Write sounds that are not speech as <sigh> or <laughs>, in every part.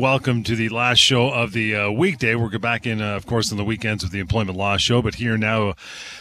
Welcome to the last show of the uh, weekday. We're back in, uh, of course, on the weekends with the Employment Law Show, but here now,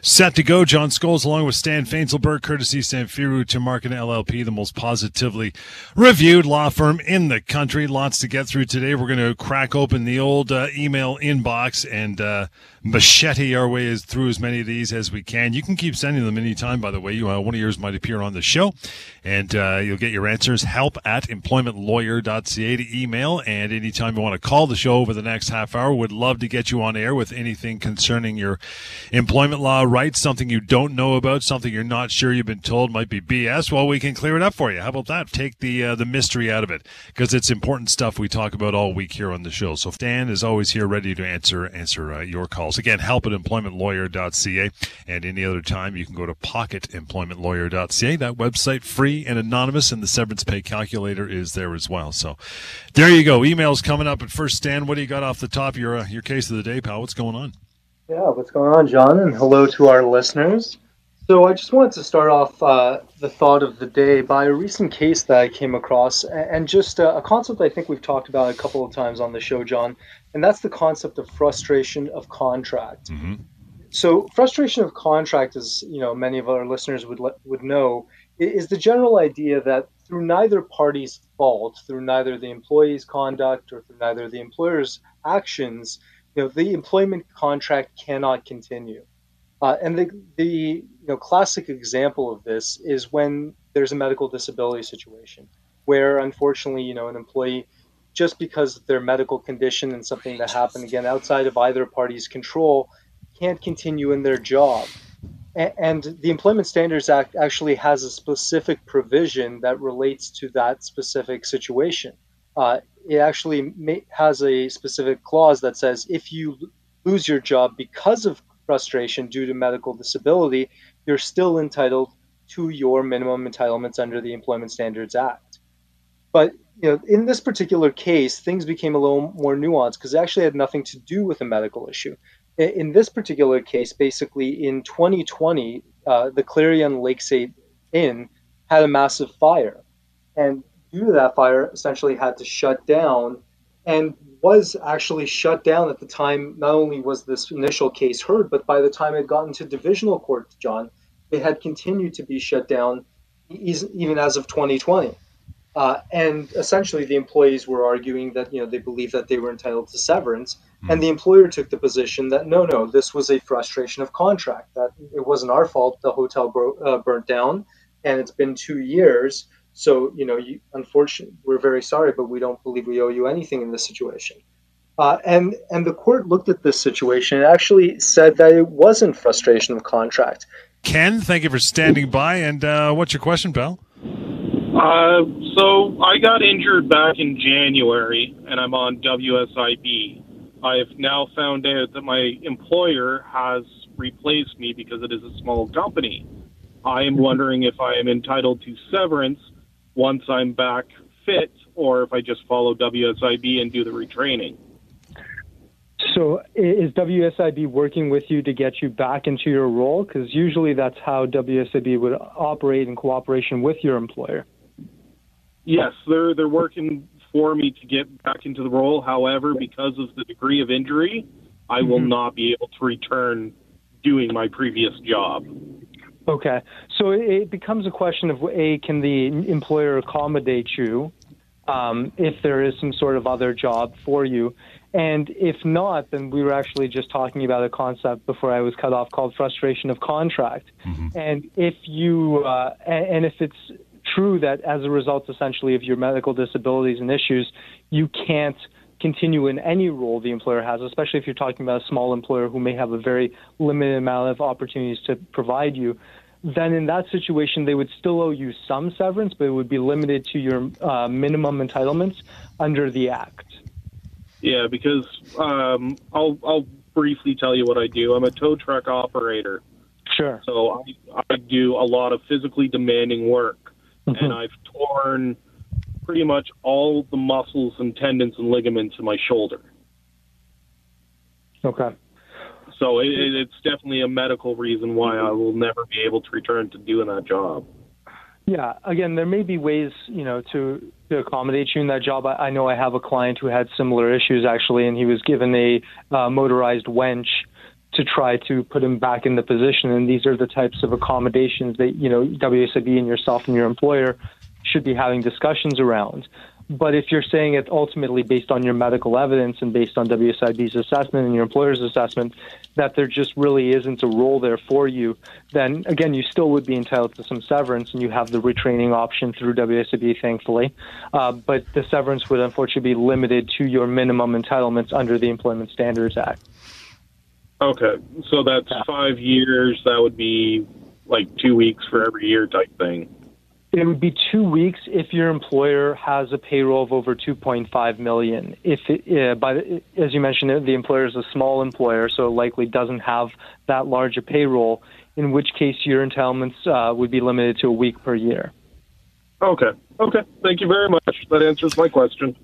set to go. John Scholes, along with Stan Fainzilberg, courtesy Samfiru Tumarkin LLP, the most positively reviewed law firm in the country. Lots to get through today. We're going to crack open the old uh, email inbox and uh, machete our way through as many of these as we can. You can keep sending them anytime, by the way. You, uh, one of yours might appear on the show, and uh, you'll get your answers. Help at employmentlawyer.ca to email and and anytime you want to call the show over the next half hour, would love to get you on air with anything concerning your employment law rights, something you don't know about, something you're not sure you've been told might be BS. Well, we can clear it up for you. How about that? Take the uh, the mystery out of it because it's important stuff we talk about all week here on the show. So Dan is always here, ready to answer answer uh, your calls. Again, help at employmentlawyer.ca, and any other time you can go to pocketemploymentlawyer.ca. That website free and anonymous, and the severance pay calculator is there as well. So there you go emails coming up. But first, Stan, what do you got off the top? Your uh, your case of the day, pal. What's going on? Yeah, what's going on, John? And hello to our listeners. So I just wanted to start off uh, the thought of the day by a recent case that I came across, and just a, a concept I think we've talked about a couple of times on the show, John, and that's the concept of frustration of contract. Mm-hmm. So frustration of contract, as you know, many of our listeners would would know, is the general idea that through neither party's fault, through neither the employee's conduct or through neither the employer's actions, you know, the employment contract cannot continue. Uh, and the, the you know, classic example of this is when there's a medical disability situation where unfortunately, you know, an employee, just because of their medical condition and something that happened again outside of either party's control, can't continue in their job and the Employment Standards Act actually has a specific provision that relates to that specific situation. Uh, it actually may, has a specific clause that says if you lose your job because of frustration due to medical disability, you're still entitled to your minimum entitlements under the Employment Standards Act. But you know, in this particular case, things became a little more nuanced because it actually had nothing to do with a medical issue in this particular case, basically in 2020, uh, the Clarion Lakeside Inn had a massive fire, and due to that fire, essentially had to shut down, and was actually shut down at the time. Not only was this initial case heard, but by the time it got into divisional court, John, it had continued to be shut down, even as of 2020. Uh, and essentially, the employees were arguing that you know they believed that they were entitled to severance, mm. and the employer took the position that no, no, this was a frustration of contract. That it wasn't our fault. The hotel bro- uh, burnt down, and it's been two years. So you know, you, unfortunately, we're very sorry, but we don't believe we owe you anything in this situation. Uh, and and the court looked at this situation and actually said that it wasn't frustration of contract. Ken, thank you for standing by. And uh, what's your question, pal? Uh, so I got injured back in January, and I'm on WSIB. I've now found out that my employer has replaced me because it is a small company. I am wondering if I am entitled to severance once I'm back fit, or if I just follow WSIB and do the retraining. So, is WSIB working with you to get you back into your role? Because usually that's how WSIB would operate in cooperation with your employer. Yes, they're they're working for me to get back into the role. However, because of the degree of injury, I will mm-hmm. not be able to return doing my previous job. Okay, so it becomes a question of a can the employer accommodate you um, if there is some sort of other job for you, and if not, then we were actually just talking about a concept before I was cut off called frustration of contract. Mm-hmm. And if you uh, and if it's true that as a result, essentially, of your medical disabilities and issues, you can't continue in any role the employer has, especially if you're talking about a small employer who may have a very limited amount of opportunities to provide you. Then, in that situation, they would still owe you some severance, but it would be limited to your uh, minimum entitlements under the Act. Yeah, because um, I'll, I'll briefly tell you what I do. I'm a tow truck operator. Sure. So I, I do a lot of physically demanding work mm-hmm. and I've torn pretty much all the muscles and tendons and ligaments in my shoulder. Okay. So it, it's definitely a medical reason why I will never be able to return to doing that job. Yeah. Again, there may be ways, you know, to to accommodate you in that job. I, I know I have a client who had similar issues actually, and he was given a uh, motorized wench to try to put him back in the position. And these are the types of accommodations that you know WSIB and yourself and your employer should be having discussions around. But if you're saying it ultimately based on your medical evidence and based on WSIB's assessment and your employer's assessment that there just really isn't a role there for you, then again, you still would be entitled to some severance and you have the retraining option through WSIB, thankfully. Uh, but the severance would unfortunately be limited to your minimum entitlements under the Employment Standards Act. Okay, so that's yeah. five years. That would be like two weeks for every year type thing. It would be two weeks if your employer has a payroll of over 2.5 million. If it, uh, by the, as you mentioned, the employer is a small employer, so it likely doesn't have that large a payroll. In which case, your entitlements uh, would be limited to a week per year. Okay. Okay. Thank you very much. That answers my question.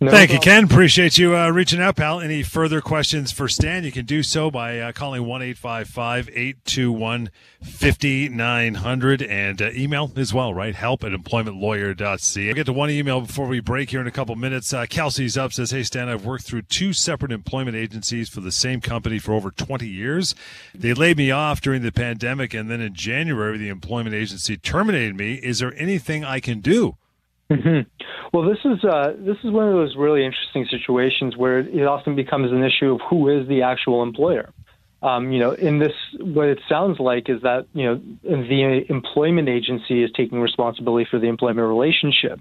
No Thank problem. you, Ken. Appreciate you uh, reaching out, pal. Any further questions for Stan, you can do so by uh, calling 1 821 5900 and uh, email as well, right? Help at employmentlawyer.ca. I'll get to one email before we break here in a couple minutes. Uh, Kelsey's up, says, Hey, Stan, I've worked through two separate employment agencies for the same company for over 20 years. They laid me off during the pandemic, and then in January, the employment agency terminated me. Is there anything I can do? Mm-hmm. Well, this is uh, this is one of those really interesting situations where it often becomes an issue of who is the actual employer. Um, you know, in this, what it sounds like is that you know the employment agency is taking responsibility for the employment relationship,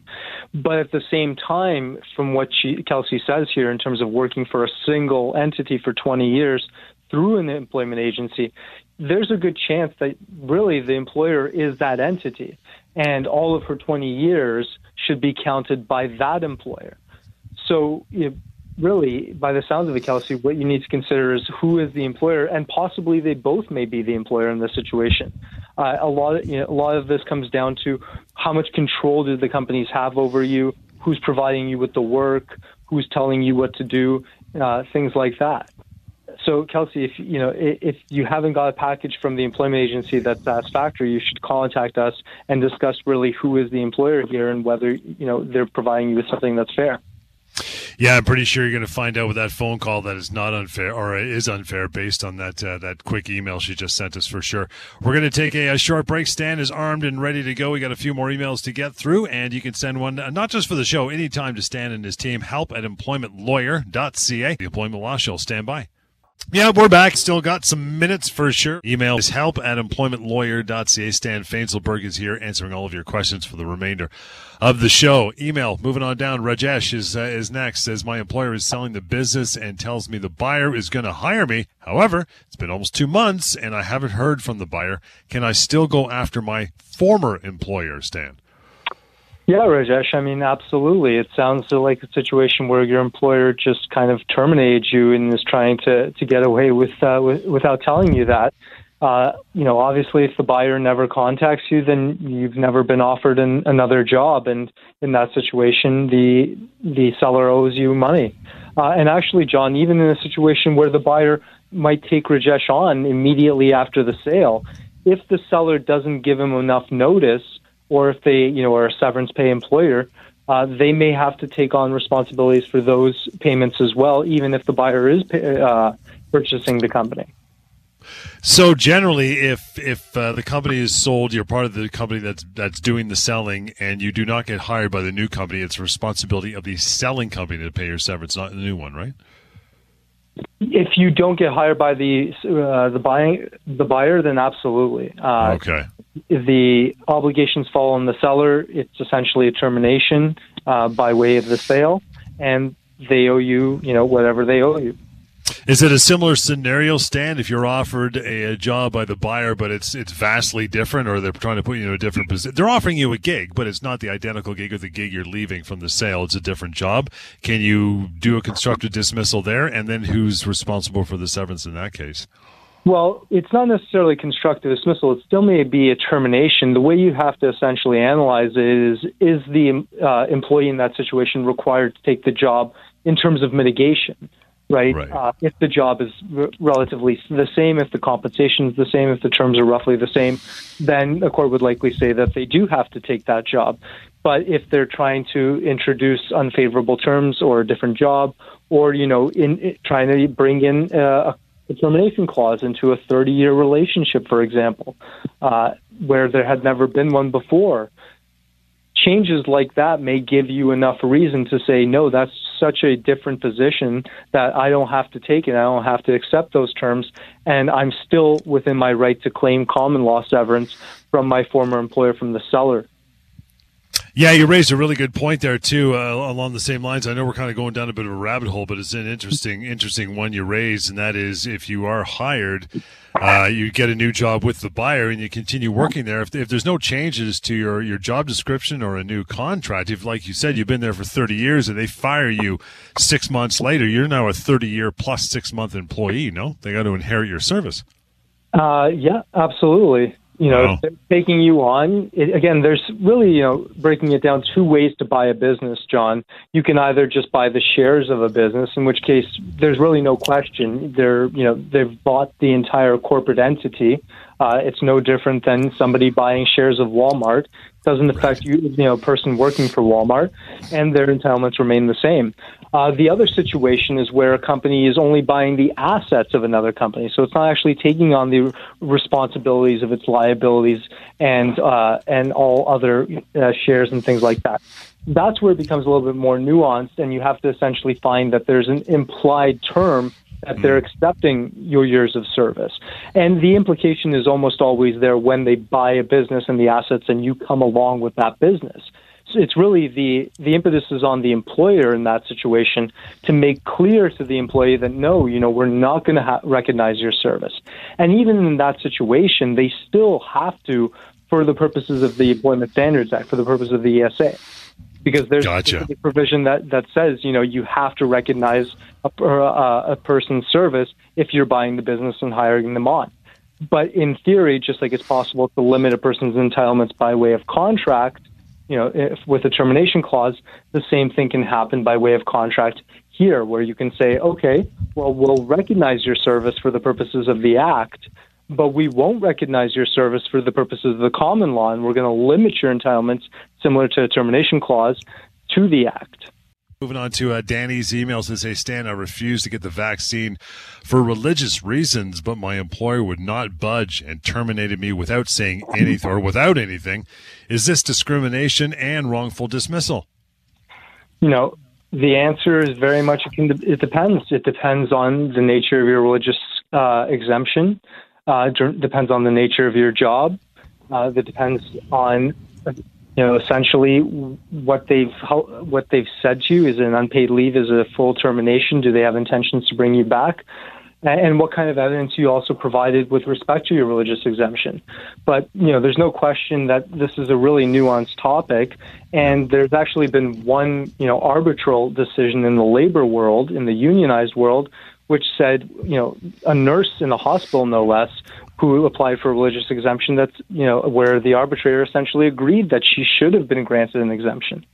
but at the same time, from what she, Kelsey says here, in terms of working for a single entity for 20 years through an employment agency, there's a good chance that really the employer is that entity, and all of her 20 years should be counted by that employer. So, you know, really, by the sounds of it, Kelsey, what you need to consider is who is the employer, and possibly they both may be the employer in this situation. Uh, a lot, of, you know, a lot of this comes down to how much control do the companies have over you, who's providing you with the work, who's telling you what to do, uh, things like that. So, Kelsey, if you know if you haven't got a package from the employment agency that's satisfactory, you should contact us and discuss really who is the employer here and whether you know they're providing you with something that's fair. Yeah, I'm pretty sure you're going to find out with that phone call that is not unfair or is unfair based on that uh, that quick email she just sent us for sure. We're going to take a, a, short break. Stan is armed and ready to go. We got a few more emails to get through, and you can send one uh, not just for the show, anytime to Stan and his team. Help at employmentlawyer.ca. The Employment Law Show. Stand by. Yeah, we're back. Still got some minutes for sure. Email is help at employmentlawyer.ca. Stan Fainzilberg is here answering all of your questions for the remainder of the show. Email, moving on down. Rajesh is, uh, is next. Says, my employer is selling the business and tells me the buyer is going to hire me. However, it's been almost two months and I haven't heard from the buyer. Can I still go after my former employer, Stan? Yeah, Rajesh. I mean, absolutely. It sounds like a situation where your employer just kind of terminated you and is trying to to get away with, uh, with without telling you that. Uh, you know, obviously, if the buyer never contacts you, then you've never been offered an, another job, and in that situation, the the seller owes you money. Uh, and actually, John, even in a situation where the buyer might take Rajesh on immediately after the sale, if the seller doesn't give him enough notice or if they, you know, are a severance pay employer, uh, they may have to take on responsibilities for those payments as well, even if the buyer is uh, purchasing the company. So generally, if if uh, the company is sold, you're part of the company that's that's doing the selling, and you do not get hired by the new company. It's the responsibility of the selling company to pay your severance, not the new one, right? If you don't get hired by the uh, the buying the buyer, then absolutely. Uh, okay the obligations fall on the seller. It's essentially a termination uh, by way of the sale, and they owe you, you know, whatever they owe you. Is it a similar scenario, Stan? If you're offered a, a, job by the buyer, but it's it's vastly different, or they're trying to put you in a different position, they're offering you a gig, but it's not the identical gig or the gig you're leaving from the sale. It's a different job. Can you do a constructive dismissal there, and then who's responsible for the severance in that case? Well, it's not necessarily constructive dismissal. It still may be a termination. The way you have to essentially analyze it is is the uh, employee in that situation required to take the job in terms of mitigation, right? right. Uh, if the job is r- relatively the same, if the compensation is the same, if the terms are roughly the same, then a court would likely say that they do have to take that job. But if they're trying to introduce unfavorable terms or a different job, or you know, in, in trying to bring in uh, a termination clause into a 30-year relationship, for example, uh, where there had never been one before, changes like that may give you enough reason to say, no, that's such a different position that I don't have to take it. I don't have to accept those terms. And I'm still within my right to claim common law severance from my former employer from the seller. Yeah, you raised a really good point there too, uh, along the same lines. I know we're kind of going down a bit of a rabbit hole, but it's an interesting, interesting one you raised, and that is if you are hired, uh, you get a new job with the buyer, and you continue working there. If, if there's no changes to your your job description or a new contract, if like you said, you've been there for 30 years, and they fire you six months later, you're now a 30 year plus six month employee. No, they got to inherit your service. Uh, yeah, absolutely. You know, wow. taking you on. It, again, there's really, you know, breaking it down two ways to buy a business, John. You can either just buy the shares of a business, in which case there's really no question. They're, you know, they've bought the entire corporate entity. Uh, it's no different than somebody buying shares of Walmart doesn't affect you, you know, person working for Walmart, and their entitlements remain the same. Uh, the other situation is where a company is only buying the assets of another company, so it's not actually taking on the responsibilities of its liabilities and uh, and all other uh, shares and things like that. That's where it becomes a little bit more nuanced, and you have to essentially find that there's an implied term that they're hmm. accepting your years of service. And the implication is almost always there when they buy a business and the assets and you come along with that business. So it's really the, the impetus is on the employer in that situation to make clear to the employee that no, you know, we're not going to ha- recognize your service. And even in that situation, they still have to, for the purposes of the Employment Standards Act, for the purpose of the ESA, because there's gotcha. a provision that, that says, you know, you have to recognize a, uh, a person's service if you're buying the business and hiring them on. But in theory, just like it's possible to limit a person's entitlements by way of contract, you know, if, with a termination clause, the same thing can happen by way of contract here, where you can say, okay, well, we'll recognize your service for the purposes of the act, but we won't recognize your service for the purposes of the common law, and we're going to limit your entitlements, similar to a termination clause, to the act. Moving on to uh, Danny's email says, Hey, Stan, I refused to get the vaccine for religious reasons, but my employer would not budge and terminated me without saying anything or without anything. Is this discrimination and wrongful dismissal? You know, the answer is very much it depends. It depends on the nature of your religious uh, exemption, uh, depends on the nature of your job, uh, that depends on you know, essentially what they've how, what they've said to you is an unpaid leave is a full termination. Do they have intentions to bring you back? And what kind of evidence you also provided with respect to your religious exemption. But you know, there's no question that this is a really nuanced topic, and there's actually been one you know arbitral decision in the labor world, in the unionized world, which said you know a nurse in a hospital, no less, who applied for a religious exemption that's you know where the arbitrator essentially agreed that she should have been granted an exemption.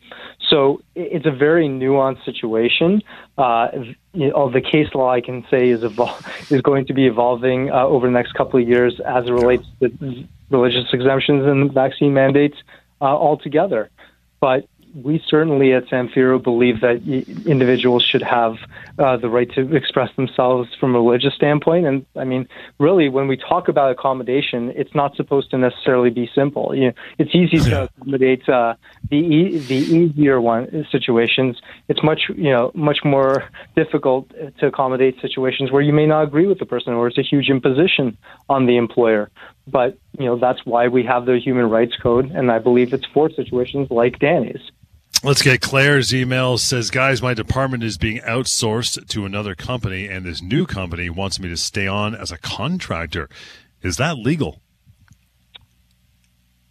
So it's a very nuanced situation. Uh, you know, the case law i can say is evol- <laughs> is going to be evolving uh, over the next couple of years as it relates to religious exemptions and vaccine mandates uh, altogether. But we certainly at Samfiru believe that individuals should have uh, the right to express themselves from a religious standpoint. And I mean, really, when we talk about accommodation, it's not supposed to necessarily be simple. You know, it's easy to accommodate uh, the e- the easier one situations. It's much you know much more difficult to accommodate situations where you may not agree with the person, or it's a huge imposition on the employer. But you know that's why we have the Human Rights Code, and I believe it's for situations like Danny's. Let's get Claire's email. Says, guys, my department is being outsourced to another company, and this new company wants me to stay on as a contractor. Is that legal?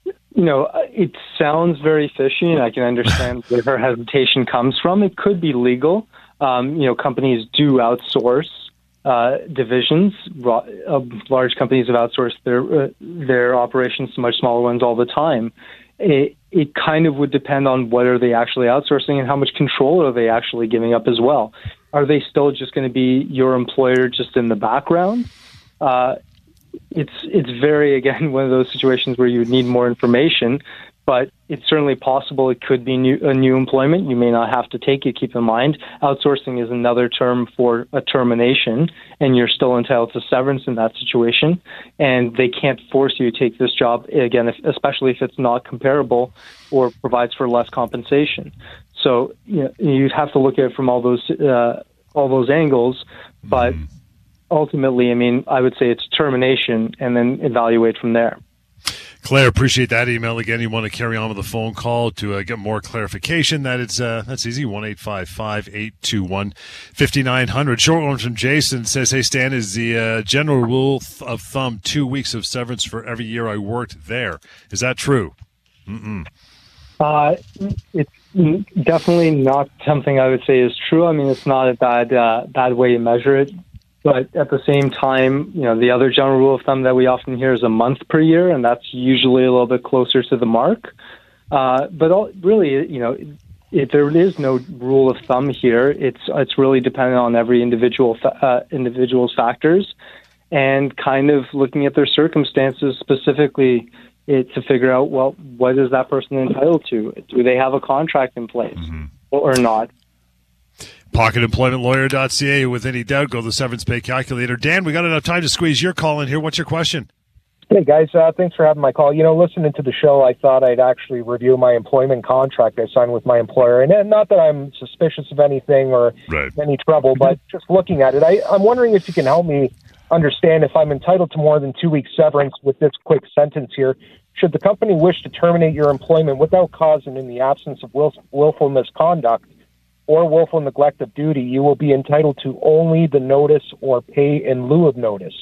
You know, it sounds very fishy, and I can understand <laughs> where her hesitation comes from. It could be legal. Um, you know, companies do outsource uh, divisions. Uh, large companies have outsourced their uh, their operations to much smaller ones all the time. It, it kind of would depend on what are they actually outsourcing and how much control are they actually giving up as well. Are they still just going to be your employer just in the background? Uh, it's it's very again <laughs> one of those situations where you need more information. But it's certainly possible it could be new, a new employment. You may not have to take it. Keep in mind, outsourcing is another term for a termination, and you're still entitled to severance in that situation. And they can't force you to take this job again, if, especially if it's not comparable or provides for less compensation. So you know, you'd have to look at it from all those uh, all those angles, but. Mm ultimately, I mean, I would say it's termination and then evaluate from there. Claire, appreciate that email again. You want to carry on with the phone call to uh, get more clarification? That it's uh, that's easy. One eight five five eight two one fifty nine hundred. Short one from Jason says, "Hey Stan, is the uh, general rule of thumb two weeks of severance for every year I worked there? Is that true?" Mm-mm. Uh, it's definitely not something I would say is true. I mean, it's not a bad uh, bad way to measure it. But at the same time, you know, the other general rule of thumb that we often hear is a month per year, and that's usually a little bit closer to the mark. Uh, but all, really, you know, if there is no rule of thumb here, it's it's really dependent on every individual uh, individual's factors, and kind of looking at their circumstances specifically it, to figure out well, what is that person entitled to? Do they have a contract in place mm-hmm. or not? PocketEmploymentLawyer.ca. With any doubt, go to the severance pay calculator. Dan, we got enough time to squeeze your call in here. What's your question? Hey guys, uh, thanks for having my call. You know, listening to the show, I thought I'd actually review my employment contract I signed with my employer, and not that I'm suspicious of anything or right. any trouble, but just looking at it, I, I'm wondering if you can help me understand if I'm entitled to more than two weeks severance with this quick sentence here. Should the company wish to terminate your employment without cause and in the absence of willful misconduct, or willful neglect of duty, you will be entitled to only the notice or pay in lieu of notice.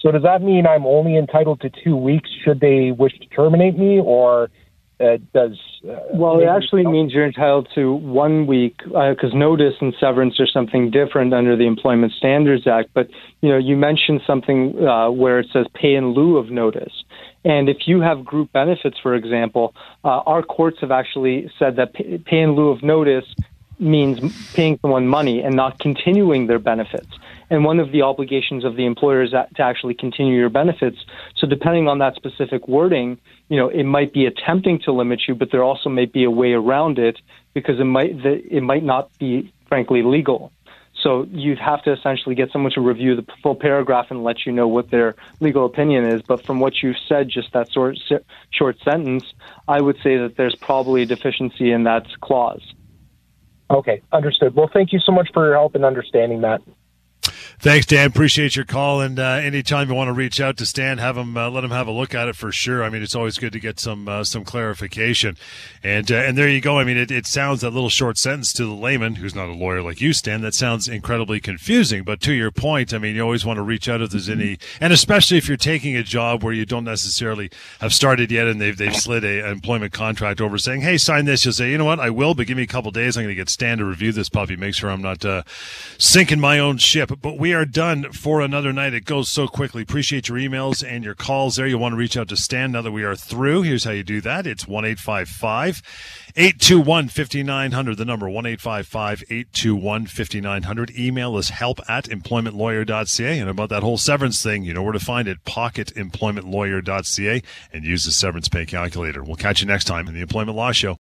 So does that mean I'm only entitled to two weeks should they wish to terminate me, or uh, does? Uh, well, it actually means you're entitled to one week because uh, notice and severance are something different under the Employment Standards Act. But you know, you mentioned something uh, where it says pay in lieu of notice. And if you have group benefits, for example, uh, our courts have actually said that pay in lieu of notice means paying someone money and not continuing their benefits. And one of the obligations of the employer is to actually continue your benefits. So depending on that specific wording, you know, it might be attempting to limit you, but there also may be a way around it because it might it might not be frankly legal. So you'd have to essentially get someone to review the full paragraph and let you know what their legal opinion is. But from what you've said, just that sort short sentence, I would say that there's probably a deficiency in that clause. Okay, understood. Well, thank you so much for your help in understanding that. Thanks, Dan. Appreciate your call. And uh, anytime you want to reach out to Stan, have him uh, let him have a look at it for sure. I mean, it's always good to get some uh, some clarification. And uh, and there you go. I mean, it, it sounds that little short sentence to the layman who's not a lawyer like you, Stan. That sounds incredibly confusing. But to your point, I mean, you always want to reach out if there's any, and especially if you're taking a job where you don't necessarily have started yet, and they've they've slid a, an employment contract over, saying, "Hey, sign this." You'll say, "You know what? I will, but give me a couple days. I'm going to get Stan to review this puppy, make sure I'm not uh, sinking my own ship." But we are done for another night. It goes so quickly. Appreciate your emails and your calls there. You want to reach out to Stan now that we are through. Here's how you do that. It's 1 821 5900. The number 1 821 5900. Email is help at employmentlawyer.ca. And about that whole severance thing, you know where to find it pocketemploymentlawyer.ca and use the severance pay calculator. We'll catch you next time in the Employment Law Show.